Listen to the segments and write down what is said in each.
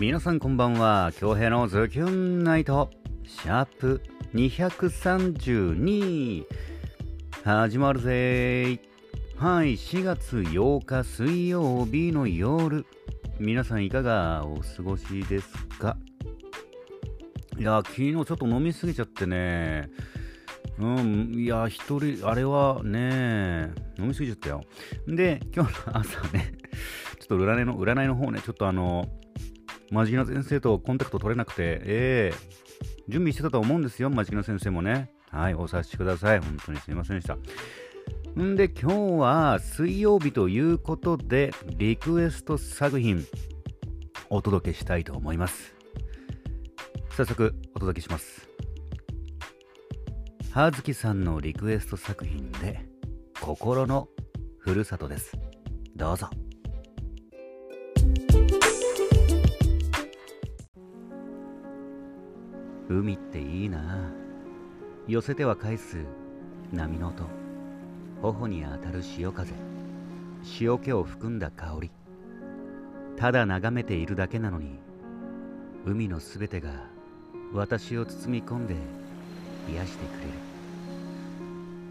皆さんこんばんは。京平のズキュンナイトシャープ232始まるぜはい4月8日水曜日の夜。皆さんいかがお過ごしですか？いや昨日ちょっと飲みすぎちゃってね。うん、いや、一人、あれはね、飲みすぎちゃったよ。で、今日の朝ね、ちょっと占いの、占いの方ね、ちょっとあの、マジキナ先生とコンタクト取れなくて、ええ準備してたと思うんですよ、マジキナ先生もね。はい、お察しください。本当にすいませんでした。んで、今日は水曜日ということで、リクエスト作品、お届けしたいと思います。早速、お届けします。葉月さんのリクエスト作品で「心のふるさと」ですどうぞ海っていいな。寄せては返す。波の音。頬に当たる潮風。塩気を含んだ香り。ただ眺めているだけなのに。海のすべてが私を包み込んで癒してくれる。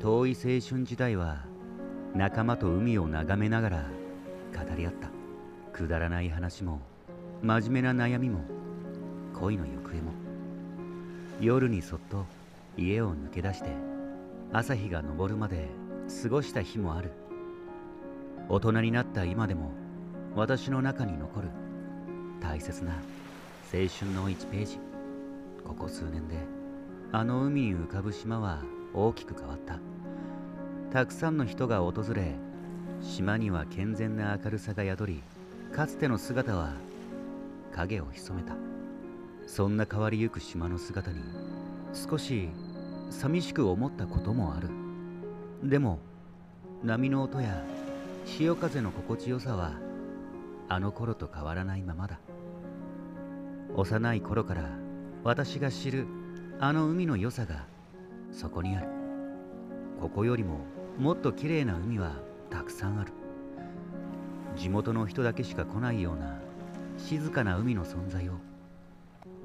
遠い青春時代は仲間と海を眺めながら語り合った。くだらない話も真面目な悩みも恋の行方も。夜にそっと家を抜け出して朝日が昇るまで過ごした日もある。大人になった今でも私の中に残る大切な青春の1ページ。ここ数年であの海に浮かぶ島は大きく変わった。たくさんの人が訪れ島には健全な明るさが宿りかつての姿は影を潜めた。そんな変わりゆく島の姿に少し寂しく思ったこともある。でも波の音や潮風の心地よさはあの頃と変わらないままだ。幼い頃から私が知るあの海の良さがそこにある。ここよりももっと綺麗な海はたくさんある。地元の人だけしか来ないような静かな海の存在を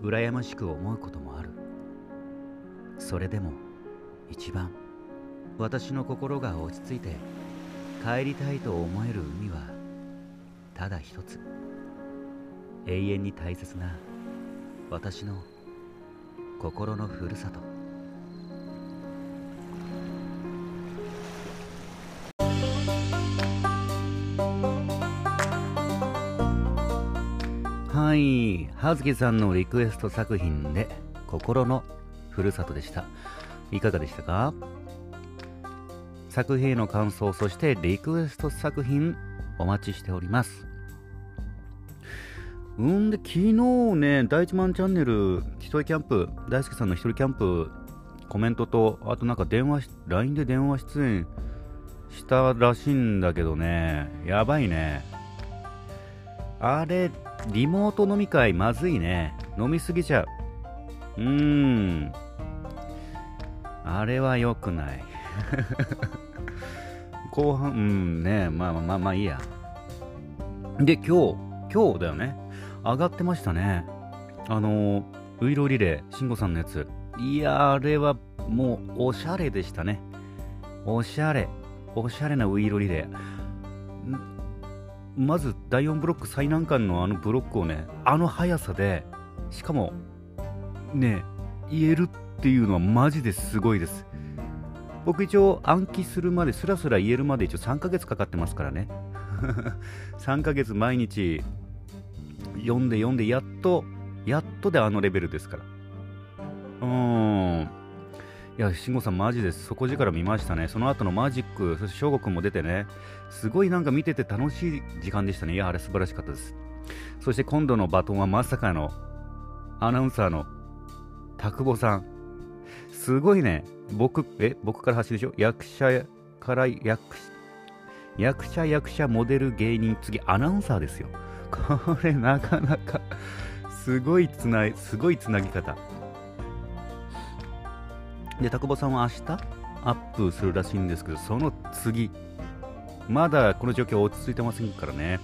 羨ましく思うこともある。それでも一番私の心が落ち着いて帰りたいと思える海はただ一つ。永遠に大切な私の心のふるさと。はい。葉月さんのリクエスト作品で「心のふるさと」でした。いかがでしたか？作品への感想そしてリクエスト作品お待ちしております。うんで昨日ね第一マンチャンネル一人キャンプ大輔さんの一人キャンプコメントとあとなんか電話 LINE で電話出演したらしいんだけどね。やばいね。あれリモート飲み会まずいね。飲みすぎちゃう。うーん。あれは良くない。後半うんねまあまあまあいいや。で今日今日だよね。上がってましたね。あのウイロリレー慎吾さんのやつ。いやあれはもうおしゃれでしたね。おしゃれ。おしゃれなウイロリレー。まず第4ブロック最難関のあのブロックをねあの速さでしかもね言えるっていうのはマジですごいです。僕一応暗記するまでスラスラ言えるまで一応3ヶ月かかってますからね。3ヶ月毎日読んで読んでやっとやっとであのレベルですから。うーん。いや、慎吾さんマジです。底力見ましたね。その後のマジック、そして翔吾くんも出てね、すごいなんか見てて楽しい時間でしたね。いや、あれ素晴らしかったです。そして今度のバトンはまさかのアナウンサーの田久保さん。すごいね。僕、え、僕から発信でしょ役者から役、役者、役者、モデル、芸人、次アナウンサーですよ。これなかなかすごいつない、すごいつなぎ方。で、田久保さんは明日アップするらしいんですけど、その次、まだこの状況落ち着いてませんからね、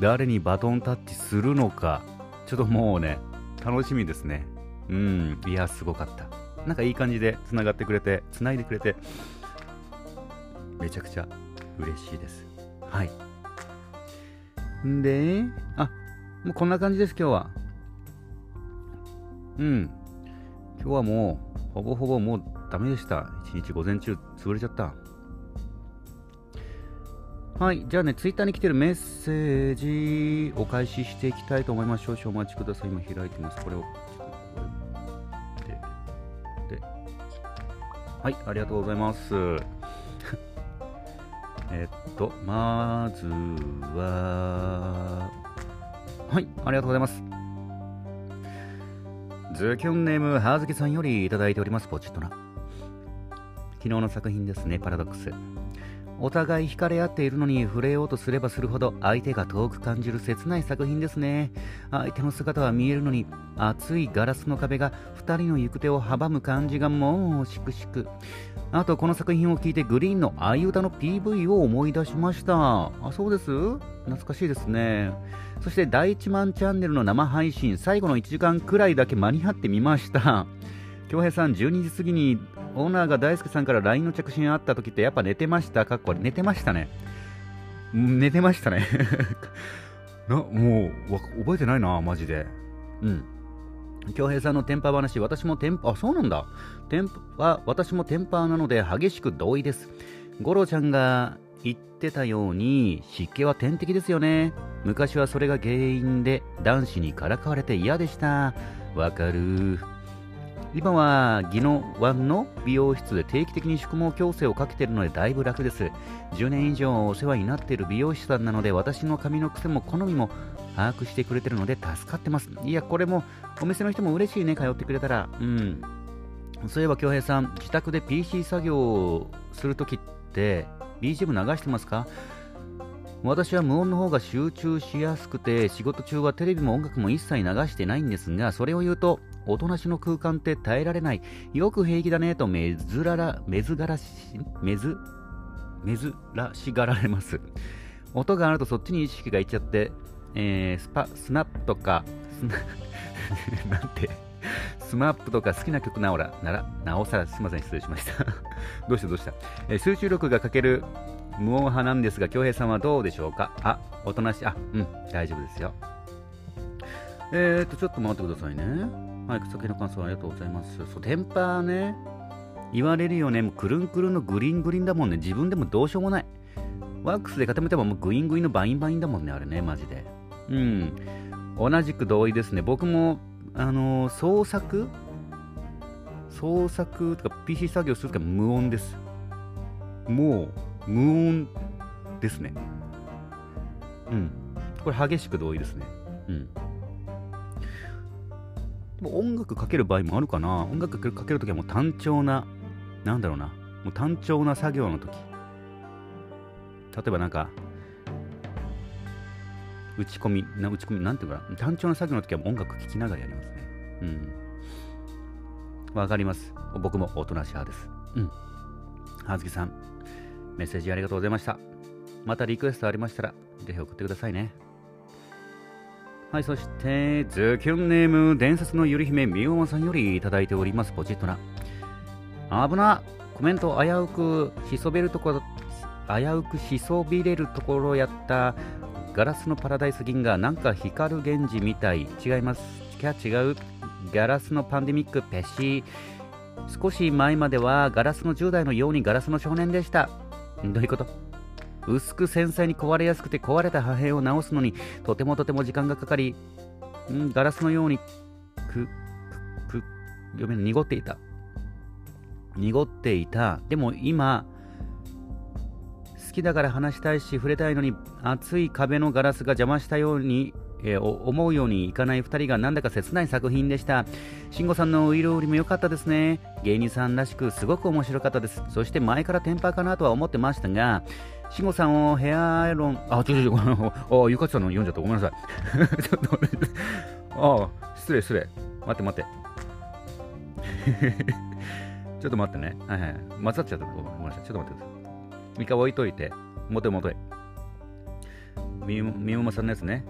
誰にバトンタッチするのか、ちょっともうね、楽しみですね。うん、いや、すごかった。なんかいい感じで繋がってくれて、繋いでくれて、めちゃくちゃ嬉しいです。はい。んで、あ、もうこんな感じです、今日は。うん。今日はもう、ほぼほぼもうダメでした。一日午前中潰れちゃった。はい。じゃあね、ツイッターに来てるメッセージお返ししていきたいと思います。少々お待ちください。今開いてます。これを。で、で。はい。ありがとうございます。えっと、まずは、はい。ありがとうございます。ズキュンネーム、はずきさんよりいただいております。ポチッとな。昨日の作品ですね、パラドックス。お互い惹かれ合っているのに触れようとすればするほど相手が遠く感じる切ない作品ですね。相手の姿は見えるのに厚いガラスの壁が2人の行く手を阻む感じがもうしくしく。あとこの作品を聞いてグリーンの愛歌の PV を思い出しました。あそうです？懐かしいですね。そして第1万チャンネルの生配信最後の1時間くらいだけ間に合ってみました。京平さん12時過ぎにオーナーが大輔さんから LINE の着信あった時ってやっぱ寝てました？かっこ寝てましたね。寝てましたね な、もう、覚えてないな、マジで。うん。京平さんのテンパ話、私もテンパ、あ、そうなんだ。テンパ、私もテンパーなので激しく同意です。五郎ちゃんが言ってたように、湿気は天敵ですよね。昔はそれが原因で男子にからかわれて嫌でした。わかる。今は宜野湾の美容室で定期的に宿毛矯正をかけているのでだいぶ楽です。10年以上お世話になっている美容師さんなので私の髪の癖も好みも把握してくれてるので助かってます。いや、これもお店の人も嬉しいね、通ってくれたら。うん。そういえば、京平さん、自宅で PC 作業をするときって BGM 流してますか？私は無音の方が集中しやすくて仕事中はテレビも音楽も一切流してないんですがそれを言うとおとなしの空間って耐えられないよく平気だねとめずららめずがらしめずめずらしがられます音があるとそっちに意識がいっちゃって、えー、スパスナップとかスナ なんて SMAP とか好きな曲なおらならなおさらすみません失礼しましたどうしたどうした、えー、集中力が欠ける無音派なんですが、京平さんはどうでしょうか？あ、おとなしい。あ、うん、大丈夫ですよ。えーと、ちょっと待ってくださいね。はい、草木の感想ありがとうございます。そう、テンパーね、言われるよね。もうくるんくるんのグリングリンだもんね。自分でもどうしようもない。ワックスで固めてももうグイングインのバインバインだもんね、あれね、マジで。うん。同じく同意ですね。僕も、あのー、創作？創作？とか PC 作業するときは無音です。もう、無音ですね。うん。これ激しく同意ですね。うん。音楽かける場合もあるかな音楽かけるときはもう単調な、なんだろうな、もう単調な作業のとき。例えばなんか、打ち込み、な打ち込み、なんていうかな、単調な作業のときは音楽聴きながらやりますね。うん。わかります。僕もおとなし派です。うん。はずきさん、メッセージありがとうございました。またリクエストありましたら、ぜひ送ってくださいね。はい、そして、ズキュンネーム、伝説のゆり姫みおまさんよりいただいております、ポチッとな。危なコメント危うくしそべるところ、危うくしそびれるところやったガラスのパラダイス銀河なんか光る源氏みたい。違います。キャ違うガラスのパンデミックペシ少し前まではガラスの10代のようにガラスの少年でした。どういうこと？薄く繊細に壊れやすくて壊れた破片を直すのにとてもとても時間がかかり、んガラスのようにく、く、く、読め濁っていた。濁っていた。でも今、好きだから話したいし触れたいのに熱い壁のガラスが邪魔したようにえー、思うようにいかない2人がなんだか切ない作品でした。慎吾さんのウイロウリも良かったですね。芸人さんらしくすごく面白かったです。そして前からテンパーかなとは思ってましたが慎吾さんをヘアアイロンあちょちょちょ あゆかちさんの読んじゃった。ごめんなさい。ちょっと待ってあ失礼失礼。待って待って。ちょっと待ってね。はいはい。混ざっちゃった。ごめんなさい。ちょっと待ってください。三日置いといて。もてもとへみみもまさんのやつね。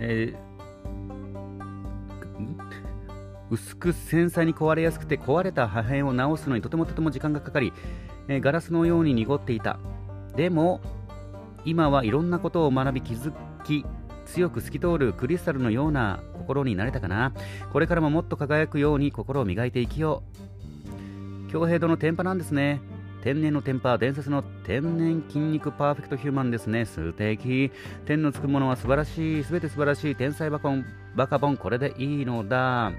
えー、薄く繊細に壊れやすくて壊れた破片を直すのにとてもとても時間がかかり、えー、ガラスのように濁っていた。でも今はいろんなことを学び気づき強く透き通るクリスタルのような心になれたかな。これからももっと輝くように心を磨いていきよう。恭平殿天パなんですね。天然のテンパー、伝説の天然筋肉パーフェクトヒューマンですね。素敵。天のつくものは素晴らしい。すべて素晴らしい。天才バカボン、バカボン、これでいいのだ。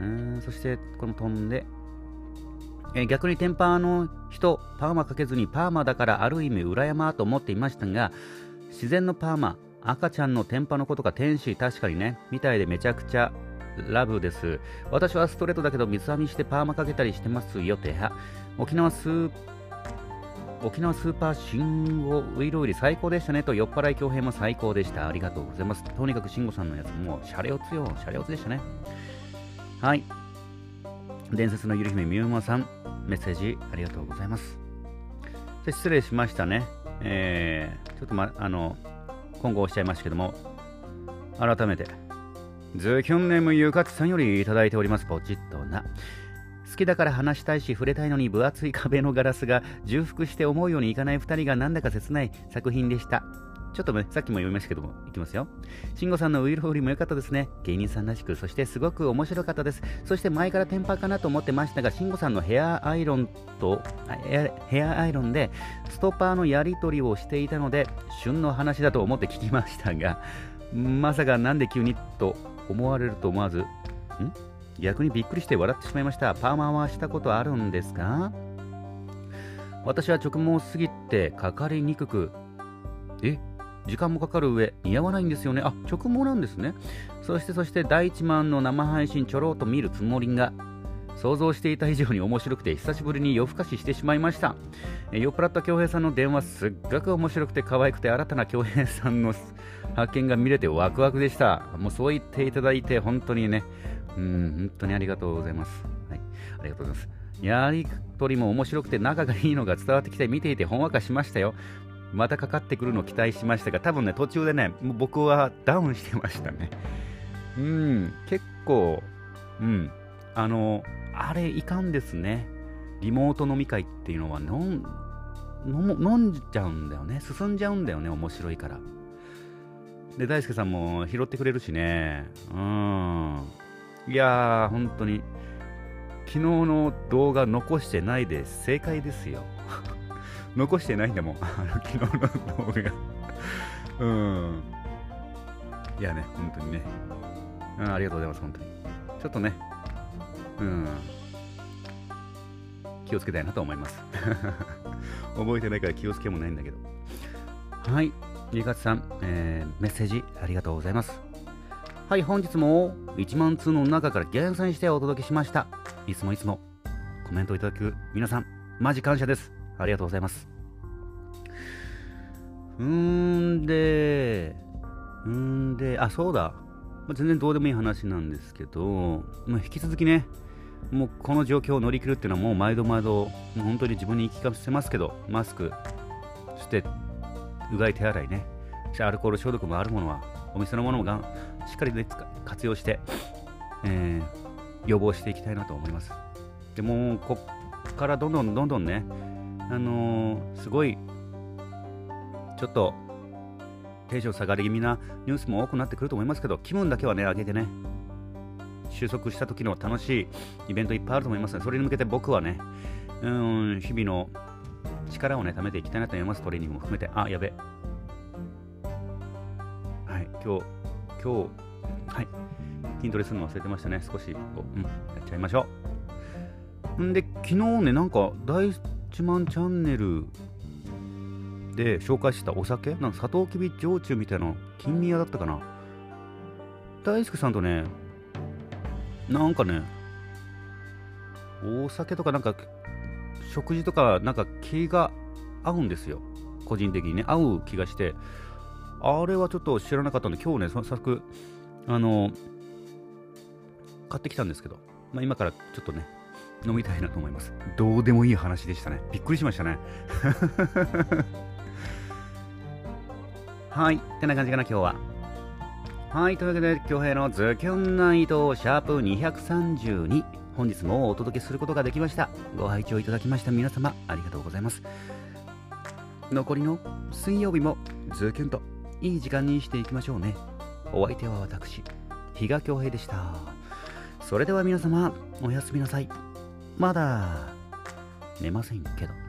うん、そして、この飛んで、え逆にテンパーの人、パーマかけずにパーマだからある意味裏山と思っていましたが、自然のパーマ、赤ちゃんのテンパのことが天使、確かにね、みたいでめちゃくちゃラブです。私はストレートだけど水浴びしてパーマかけたりしてますよては。沖縄スー沖縄スーパー信号ウイロウリ最高でしたねと酔っ払い強兵も最高でした。ありがとうございます。とにかく慎吾さんのやつもうシャレオツよ。シャレオツでしたね。はい。伝説のゆる姫みゆまさん、メッセージありがとうございます。失礼しましたね。えー、ちょっとま、あの、今後おっしゃいましたけども、改めて、ズキュンネームゆかつさんよりいただいております。ポチッとな。好きだから話したいし触れたいのに分厚い壁のガラスが重複して思うようにいかない2人がなんだか切ない作品でした。ちょっとね、さっきも読みましたけども、いきますよ。慎吾さんのウイルフリも良かったですね。芸人さんらしく、そしてすごく面白かったです。そして前からテンパかなと思ってましたが、慎吾さんのヘアアイロンと、ヘアアイロンでストッパーのやり取りをしていたので、旬の話だと思って聞きましたが、まさかなんで急にと思われると思わず、ん？逆にびっくりして笑ってしまいました。パーマはしたことあるんですか？私は直毛すぎてかかりにくく、え時間もかかる上、似合わないんですよね。あ、直毛なんですね。そしてそして第一万の生配信ちょろっと見るつもりが、想像していた以上に面白くて久しぶりに夜更かししてしまいました。酔っ払った恭平さんの電話すっごく面白くて可愛くて新たな恭平さんの発見が見れてワクワクでした。もうそう言っていただいて本当にね、うん、本当にありがとうございます。はい、ありがとうございます。やりとりも面白くて仲がいいのが伝わってきて見ていてほんわかしましたよ。またかかってくるのを期待しましたが、多分ね、途中でね、僕はダウンしてましたね。うん、結構、うん、あの、あれいかんですね。リモート飲み会っていうのは飲ん飲んじゃうんだよね。進んじゃうんだよね、面白いから。で、大輔さんも拾ってくれるしね。うん。いやー、本当に、昨日の動画残してないで正解ですよ。残してないんだもん、あの昨日の動画うん。いやね、本当にね、うん。ありがとうございます、本当に。ちょっとね、うん。気をつけたいなと思います。覚えてないから気をつけもないんだけど。はい。リカツさん、えー、メッセージありがとうございます。はい、本日も1万通の中から厳選してお届けしました。いつもいつもコメントいただく皆さん、マジ感謝です。ありがとうございます。うーんで、うんで、あ、そうだ。全然どうでもいい話なんですけど、まあ、引き続きね、もうこの状況を乗り切るっていうのはもう毎度毎度、もう本当に自分に言い聞かせますけど、マスクして、うがい手洗いね、アルコール消毒もあるものは、お店のものもがしっかり、ね、活用して、えー、予防していきたいなと思います。でも、こっからどんどんどんどんね、あのー、すごい、ちょっと、テンション下がり気味なニュースも多くなってくると思いますけど、気分だけはね、上げてね、収束した時の楽しいイベントいっぱいあると思いますので、それに向けて僕はね、うん、日々の力をね、貯めていきたいなと思います。トレーニングも含めて。あ、やべ。はい、今日、今日、はい、筋トレするの忘れてましたね。少しこう、うん、やっちゃいましょう。んで、昨日ね、なんか、第1万チャンネルで紹介したお酒、なんかサトウキビ焼酎みたいな金宮だったかな？大輔さんとね、なんかね、お酒とかなんか、食事とかなんか気が合うんですよ。個人的にね、合う気がして、あれはちょっと知らなかったんで、今日ね、早速、あの、買ってきたんですけど、まあ、今からちょっとね、飲みたいなと思います。どうでもいい話でしたね。びっくりしましたね。はい。ってな感じかな、今日は。はい、というわけで、京平のズキュンナイトシャープ232。本日もお届けすることができました。ご拝聴いただきました皆様、ありがとうございます。残りの水曜日もズキュンといい時間にしていきましょうね。お相手は私、比嘉恭平でした。それでは皆様、おやすみなさい。まだ寝ませんけど。